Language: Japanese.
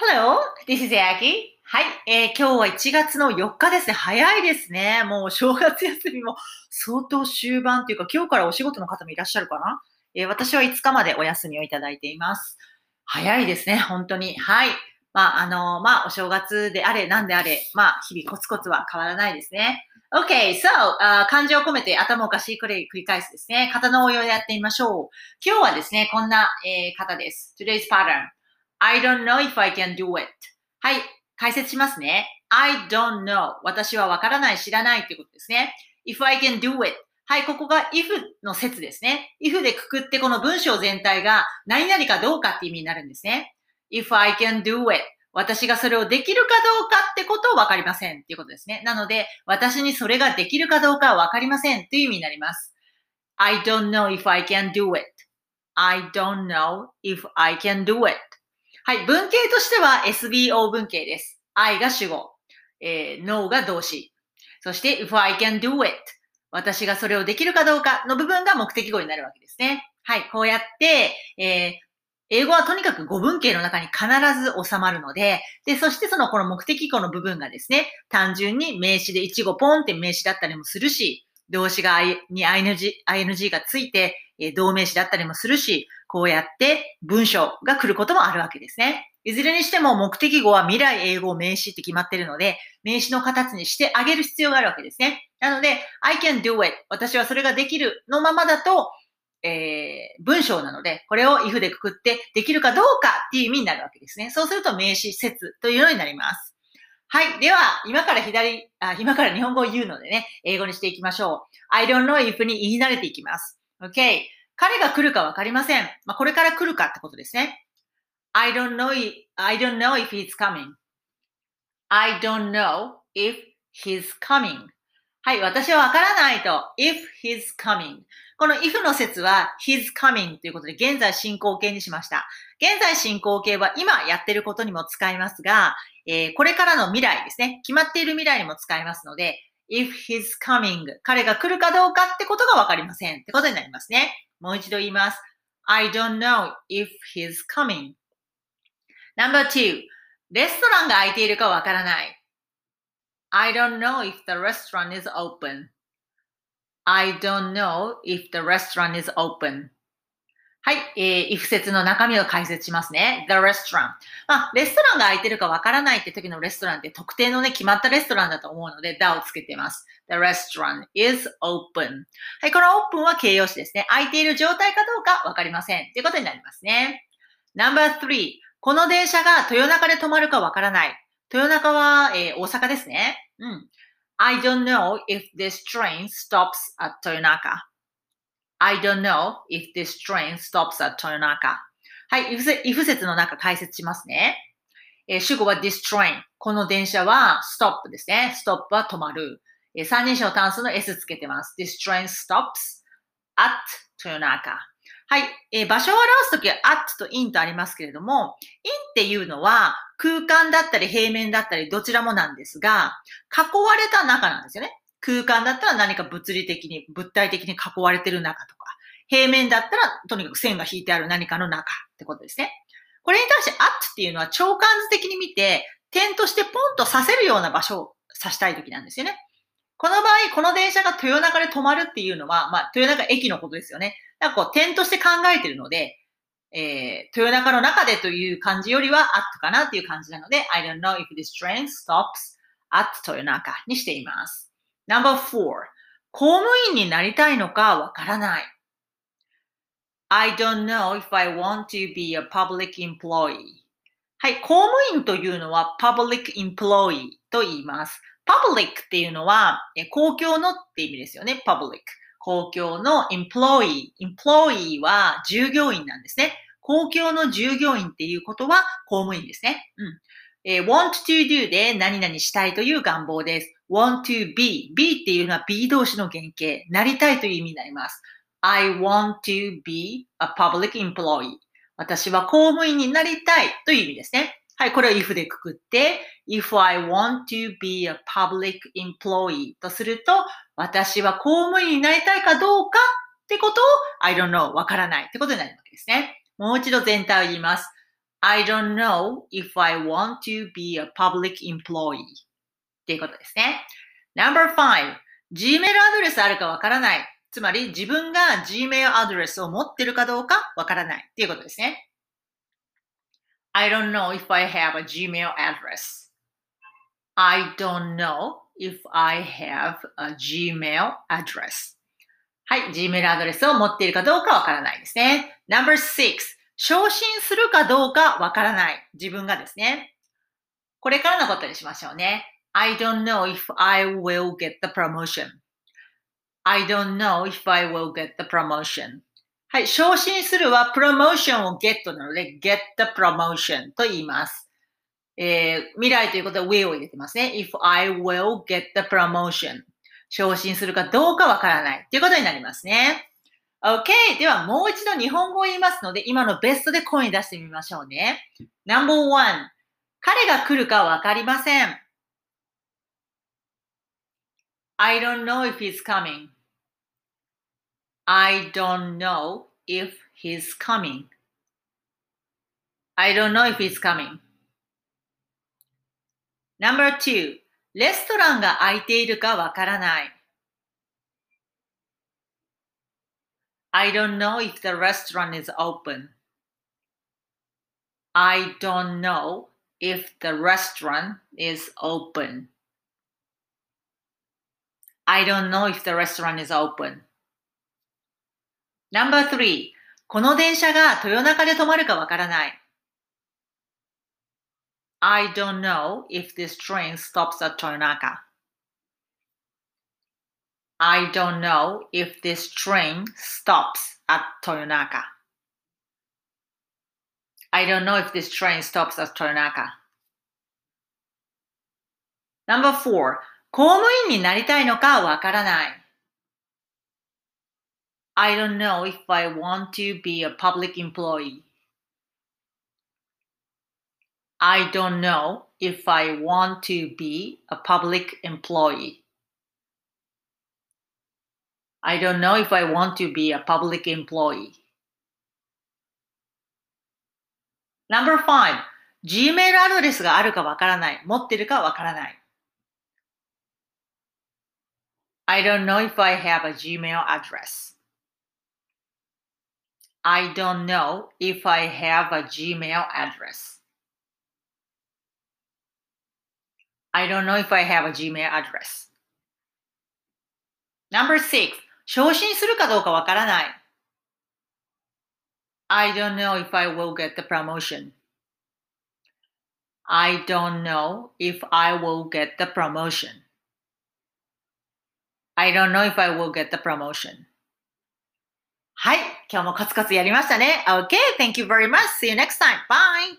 Hello, this is Aki. はい、えー、今日は1月の4日ですね。早いですね。もう正月休みも相当終盤というか、今日からお仕事の方もいらっしゃるかな、えー、私は5日までお休みをいただいています。早いですね、本当に。はい。まあ、あのー、まあ、お正月であれ、なんであれ、まあ、日々コツコツは変わらないですね。Okay, so, uh, 漢字を込めて頭おかしいくらい繰り返すですね。型の応用をやってみましょう。今日はですね、こんな、えー、型です。Today's pattern. I don't know if I can do it. はい。解説しますね。I don't know. 私はわからない、知らないってことですね。if I can do it. はい、ここが if の説ですね。if でくくってこの文章全体が何々かどうかって意味になるんですね。if I can do it. 私がそれをできるかどうかってことをわかりませんっていうことですね。なので、私にそれができるかどうかはわかりませんという意味になります。I don't know if I can do it. I don't know if I can do it. はい、文系としては SBO 文系です。I が主語、えー、No が動詞。そして If I can do it 私がそれをできるかどうかの部分が目的語になるわけですね。はい、こうやって、えー、英語はとにかく語文系の中に必ず収まるので、で、そしてそのこの目的語の部分がですね、単純に名詞で一語ポンって名詞だったりもするし、動詞が I に ING, ING がついて、え動名詞だったりもするし、こうやって文章が来ることもあるわけですね。いずれにしても目的語は未来英語名詞って決まってるので、名詞の形にしてあげる必要があるわけですね。なので、I can do it. 私はそれができるのままだと、えー、文章なので、これを if でくくってできるかどうかっていう意味になるわけですね。そうすると名詞説というのになります。はい。では、今から左、あ、今から日本語を言うのでね、英語にしていきましょう。I don't know if に言い慣れていきます。OK。彼が来るかわかりません。まあ、これから来るかってことですね。I don't know, I don't know if he's coming. I don't know if he's coming. はい、私はわからないと。if he's coming. この if の説は he's coming ということで現在進行形にしました。現在進行形は今やってることにも使いますが、えー、これからの未来ですね。決まっている未来にも使いますので、if he's coming 彼が来るかどうかってことがわかりませんってことになりますね。もう一度言います。I don't know if he's coming. Number two レストランが空いているかわからない。I don't know if the restaurant is open. I don't know if the restaurant is open. はい、えー、if 説の中身を解説しますね。the restaurant。まあ、レストランが空いてるかわからないって時のレストランって特定のね、決まったレストランだと思うので、the をつけてます。the restaurant is open. はい、この open は形容詞ですね。空いている状態かどうかわかりません。ということになりますね。Number この電車が豊中で止まるかわからない。豊中は、えー、大阪ですね。うん。I don't know if this train stops at Toyonaka. I don't know if this train stops at Toyonaka. はい、if 説の中解説しますね。えー、主語は this train。この電車は stop ですね。stop は止まる。えー、三人称単数の s つけてます。This train stops at Toyonaka. はい、えー、場所を表すときは at と in とありますけれども、in っていうのは空間だったり平面だったりどちらもなんですが、囲われた中なんですよね。空間だったら何か物理的に、物体的に囲われてる中とか、平面だったらとにかく線が引いてある何かの中ってことですね。これに対して at っていうのは長関図的に見て、点としてポンとさせるような場所を指したいときなんですよね。この場合、この電車が豊中で止まるっていうのは、まあ、豊中駅のことですよね。だかこう、点として考えてるので、えー、豊中の中でという感じよりは at かなっていう感じなので、I don't know if this train stops at 豊中にしています。No.4 公務員になりたいのかわからない。I don't know if I want to be a public employee. はい、公務員というのは public employee と言います。public っていうのは公共のって意味ですよね。public 公共の employee。employee は従業員なんですね。公共の従業員っていうことは公務員ですね。うん。え、want to do で何々したいという願望です。Want to be。be っていうのは be 動詞の原型。なりたいという意味になります。I want to be a public employee. 私は公務員になりたいという意味ですね。はい、これを if でくくって、if I want to be a public employee とすると、私は公務員になりたいかどうかってことを I don't know わからないってことになるわけですね。もう一度全体を言います。I don't know if I want to be a public employee っていうことですね。Number five, Gmail アドレスあるかわからない。つまり自分が Gmail アドレスを持ってるかどうかわからないっていうことですね。I don't know if I have a Gmail address. I don't know if I have a Gmail address. はい、Gmail アドレスを持っているかどうかわからないですね。Number six, 昇進するかどうかわからない。自分がですね。これからのことにしましょうね。I don't know if I will get the promotion. I don't know if I will get the promotion. はい、昇進するはプロモーションをゲットなので、get the promotion と言います。えー、未来ということで will を入れてますね。if I will get the promotion. 昇進するかどうかわからないということになりますね。OK! ではもう一度日本語を言いますので、今のベストで声に出してみましょうね。No.1 彼が来るかわかりません。I don't know if he's coming. I don't know if he's coming. I don't know if he's coming. Number two, レストランが空いているかわからない。I don't know if the restaurant is open. I don't know if the restaurant is open. I don't know if the restaurant is open. Number three, この電車が豊中で止まるかわからない。I don't know if this train stops at Toyonaka. I don't know if this train stops at Toyonaka. I don't know if this train stops at Toyonaka. Number four, 公務員になりたいのかわからない。I don't know if I want to be a public employee. I don't know if I want to be a public employee. I don't know if I want to be a public employee. Number five, Gmail アドレスがあるかわからない。持ってるかわからない。 I don't know if I have a Gmail address. I don't know if I have a Gmail address. I don't know if I have a Gmail address. Number six, 昇進するかどうかわからない。I don't know if I will get the promotion. I don't know if I will get the promotion. I don't know if I will get the promotion. はい、今日もコツコツやりましたね。Okay, thank you very much. See you next time. Bye!